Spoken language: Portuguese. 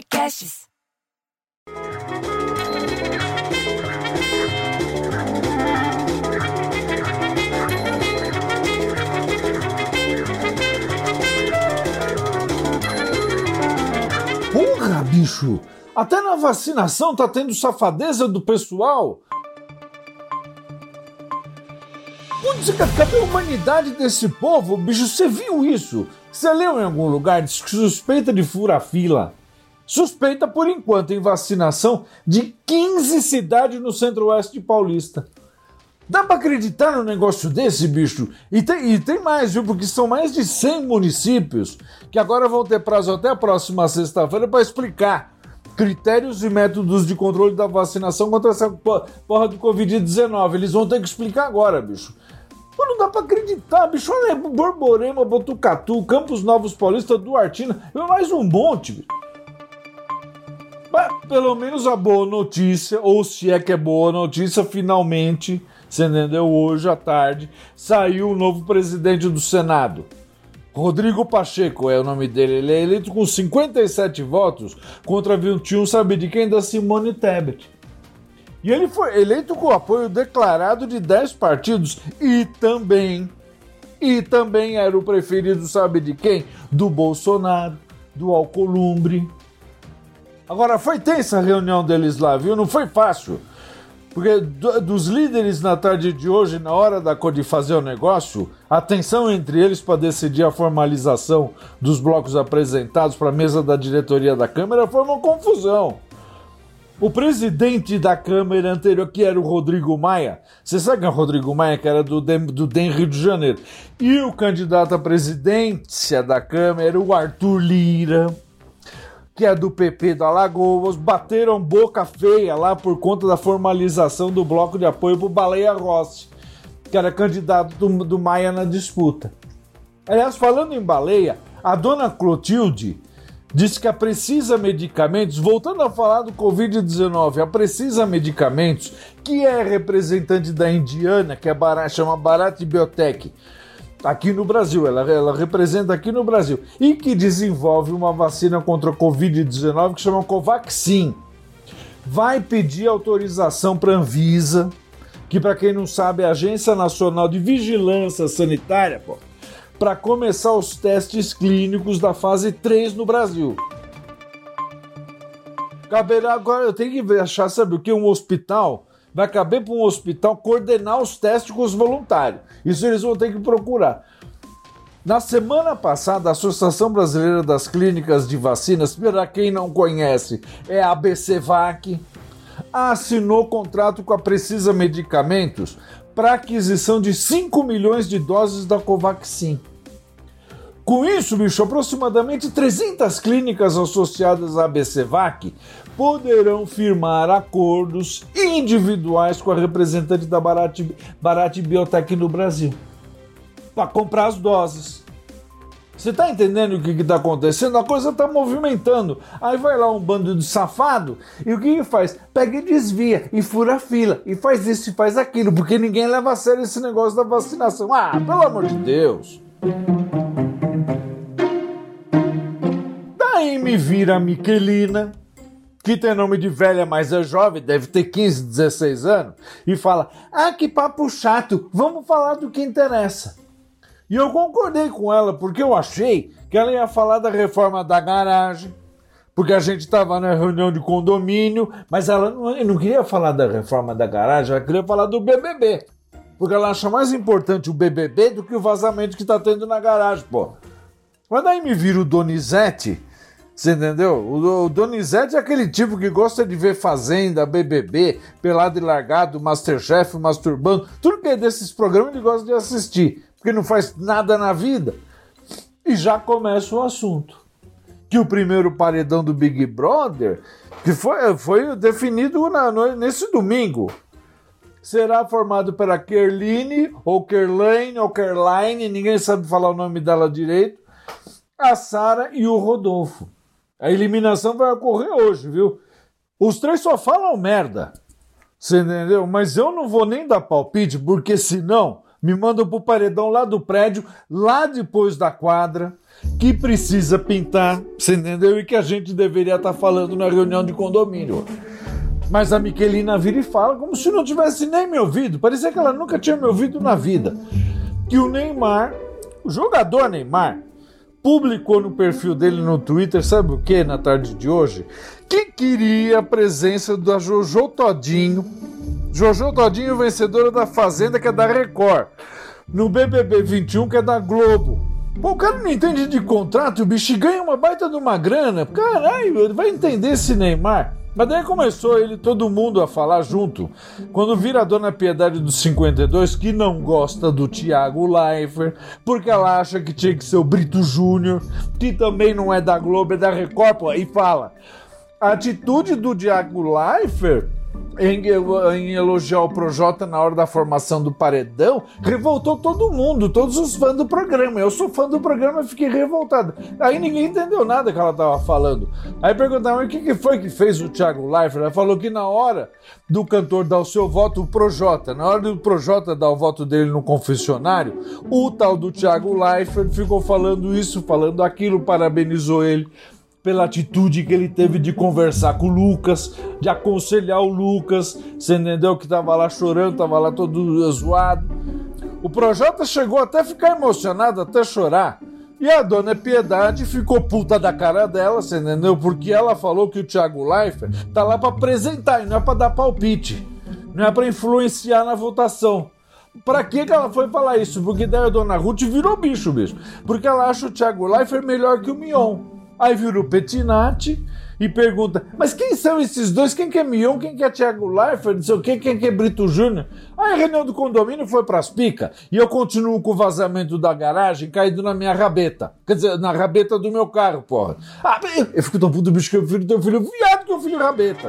podcasts. Porra, bicho! Até na vacinação tá tendo safadeza do pessoal. Putz, cadê a humanidade desse povo? Bicho, você viu isso? Você leu em algum lugar? Diz que suspeita de fura-fila. Suspeita, por enquanto, em vacinação de 15 cidades no centro-oeste paulista. Dá pra acreditar num negócio desse, bicho? E tem, e tem mais, viu? Porque são mais de 100 municípios que agora vão ter prazo até a próxima sexta-feira para explicar critérios e métodos de controle da vacinação contra essa porra do Covid-19. Eles vão ter que explicar agora, bicho. Pô, não dá pra acreditar, bicho. Olha, Borborema, Botucatu, Campos Novos Paulista, Duartina, e mais um monte, bicho. Mas, pelo menos a boa notícia, ou se é que é boa notícia, finalmente você entendeu? Hoje à tarde saiu o novo presidente do Senado. Rodrigo Pacheco é o nome dele. Ele é eleito com 57 votos contra 21, sabe de quem? Da Simone Tebet. E ele foi eleito com apoio declarado de 10 partidos e também e também era o preferido, sabe de quem? Do Bolsonaro, do Alcolumbre. Agora foi tensa a reunião deles lá, viu? Não foi fácil. Porque do, dos líderes na tarde de hoje, na hora da de fazer o negócio, a tensão entre eles para decidir a formalização dos blocos apresentados para a mesa da diretoria da Câmara foi uma confusão. O presidente da Câmara anterior, que era o Rodrigo Maia, você sabe quem é o Rodrigo Maia, que era do DEM, do DEM Rio de Janeiro, e o candidato à presidência da Câmara era o Arthur Lira que é do PP do Alagoas, bateram boca feia lá por conta da formalização do bloco de apoio para o Baleia Rossi, que era candidato do, do Maia na disputa. Aliás, falando em baleia, a dona Clotilde disse que a Precisa Medicamentos, voltando a falar do Covid-19, a Precisa Medicamentos, que é representante da Indiana, que é Barat, chama Bharat Biotech, aqui no Brasil, ela, ela representa aqui no Brasil, e que desenvolve uma vacina contra a Covid-19 que chama Covaxin. Vai pedir autorização para a Anvisa, que para quem não sabe é a Agência Nacional de Vigilância Sanitária, para começar os testes clínicos da fase 3 no Brasil. Caberá agora, eu tenho que achar, sabe o que? Um hospital vai caber para um hospital coordenar os testes com os voluntários. Isso eles vão ter que procurar. Na semana passada, a Associação Brasileira das Clínicas de Vacinas, para quem não conhece, é a ABCVAC, assinou contrato com a Precisa Medicamentos para aquisição de 5 milhões de doses da Covaxin. Com isso, bicho, aproximadamente 300 clínicas associadas à ABCVAC poderão firmar acordos individuais com a representante da Barat, Barat Biotech no Brasil para comprar as doses. Você está entendendo o que está acontecendo? A coisa está movimentando. Aí vai lá um bando de safado e o que, que faz? Pega e desvia e fura a fila e faz isso e faz aquilo, porque ninguém leva a sério esse negócio da vacinação. Ah, pelo amor de Deus! Me vira Miquelina, que tem nome de velha, mas é jovem, deve ter 15, 16 anos, e fala: Ah, que papo chato, vamos falar do que interessa. E eu concordei com ela, porque eu achei que ela ia falar da reforma da garagem, porque a gente estava na reunião de condomínio, mas ela não, não queria falar da reforma da garagem, ela queria falar do BBB. Porque ela acha mais importante o BBB do que o vazamento que está tendo na garagem, pô. Mas daí me vira o Donizete você entendeu? O, o Donizete é aquele tipo que gosta de ver Fazenda, BBB, Pelado e Largado, Masterchef, Masturbando. Tudo que é desses programas ele gosta de assistir, porque não faz nada na vida. E já começa o assunto. Que o primeiro paredão do Big Brother, que foi, foi definido na, nesse domingo, será formado pela Kerline, ou Kerlane, ou Kerline, ninguém sabe falar o nome dela direito, a Sara e o Rodolfo. A eliminação vai ocorrer hoje, viu? Os três só falam merda. Você entendeu? Mas eu não vou nem dar palpite, porque senão me mandam pro paredão lá do prédio, lá depois da quadra. que precisa pintar, você entendeu? E que a gente deveria estar tá falando na reunião de condomínio. Mas a Miquelina vira e fala como se não tivesse nem me ouvido. Parecia que ela nunca tinha me ouvido na vida. Que o Neymar, o jogador Neymar, publicou no perfil dele no Twitter, sabe o que na tarde de hoje? Que queria a presença da Jojo Todinho. Jojo Todinho, vencedora da Fazenda, que é da Record. No BBB 21, que é da Globo. Pô, o cara não entende de contrato, o bicho ganha uma baita de uma grana. Caralho, ele vai entender esse Neymar. Mas daí começou ele, todo mundo a falar junto. Quando vira a Dona Piedade dos 52, que não gosta do Thiago Leifert, porque ela acha que tinha que ser o Brito Júnior, que também não é da Globo, é da Record, pô, e fala. A atitude do Thiago Leifert em, em, elogiar o Projota na hora da formação do paredão, revoltou todo mundo, todos os fãs do programa. Eu sou fã do programa e fiquei revoltado. Aí ninguém entendeu nada que ela estava falando. Aí perguntaram o que, que foi que fez o Thiago Leifert. Ela falou que na hora do cantor dar o seu voto, o Projota, na hora do Projota dar o voto dele no confessionário, o tal do Thiago Leifert ficou falando isso, falando aquilo, parabenizou ele pela atitude que ele teve de conversar com o Lucas, de aconselhar o Lucas, você entendeu? Que tava lá chorando, tava lá todo zoado. O Projota chegou até ficar emocionado, até chorar. E a dona Piedade ficou puta da cara dela, você entendeu? Porque ela falou que o Thiago Leifert tá lá para apresentar e não é para dar palpite. Não é para influenciar na votação. Pra que, ela foi falar isso? Porque daí a dona Ruth virou bicho, bicho. Porque ela acha o Thiago Leifert melhor que o Mion. Aí vira o Petinati e pergunta: Mas quem são esses dois? Quem que é Mion? Quem que é Thiago Leifert? Não sei o quê, quem que é Brito Júnior? Aí a reunião do condomínio foi pras picas e eu continuo com o vazamento da garagem caído na minha rabeta. Quer dizer, na rabeta do meu carro, porra. Ah, eu fico tão puto bicho que eu filho teu filho viado que eu filho rabeta.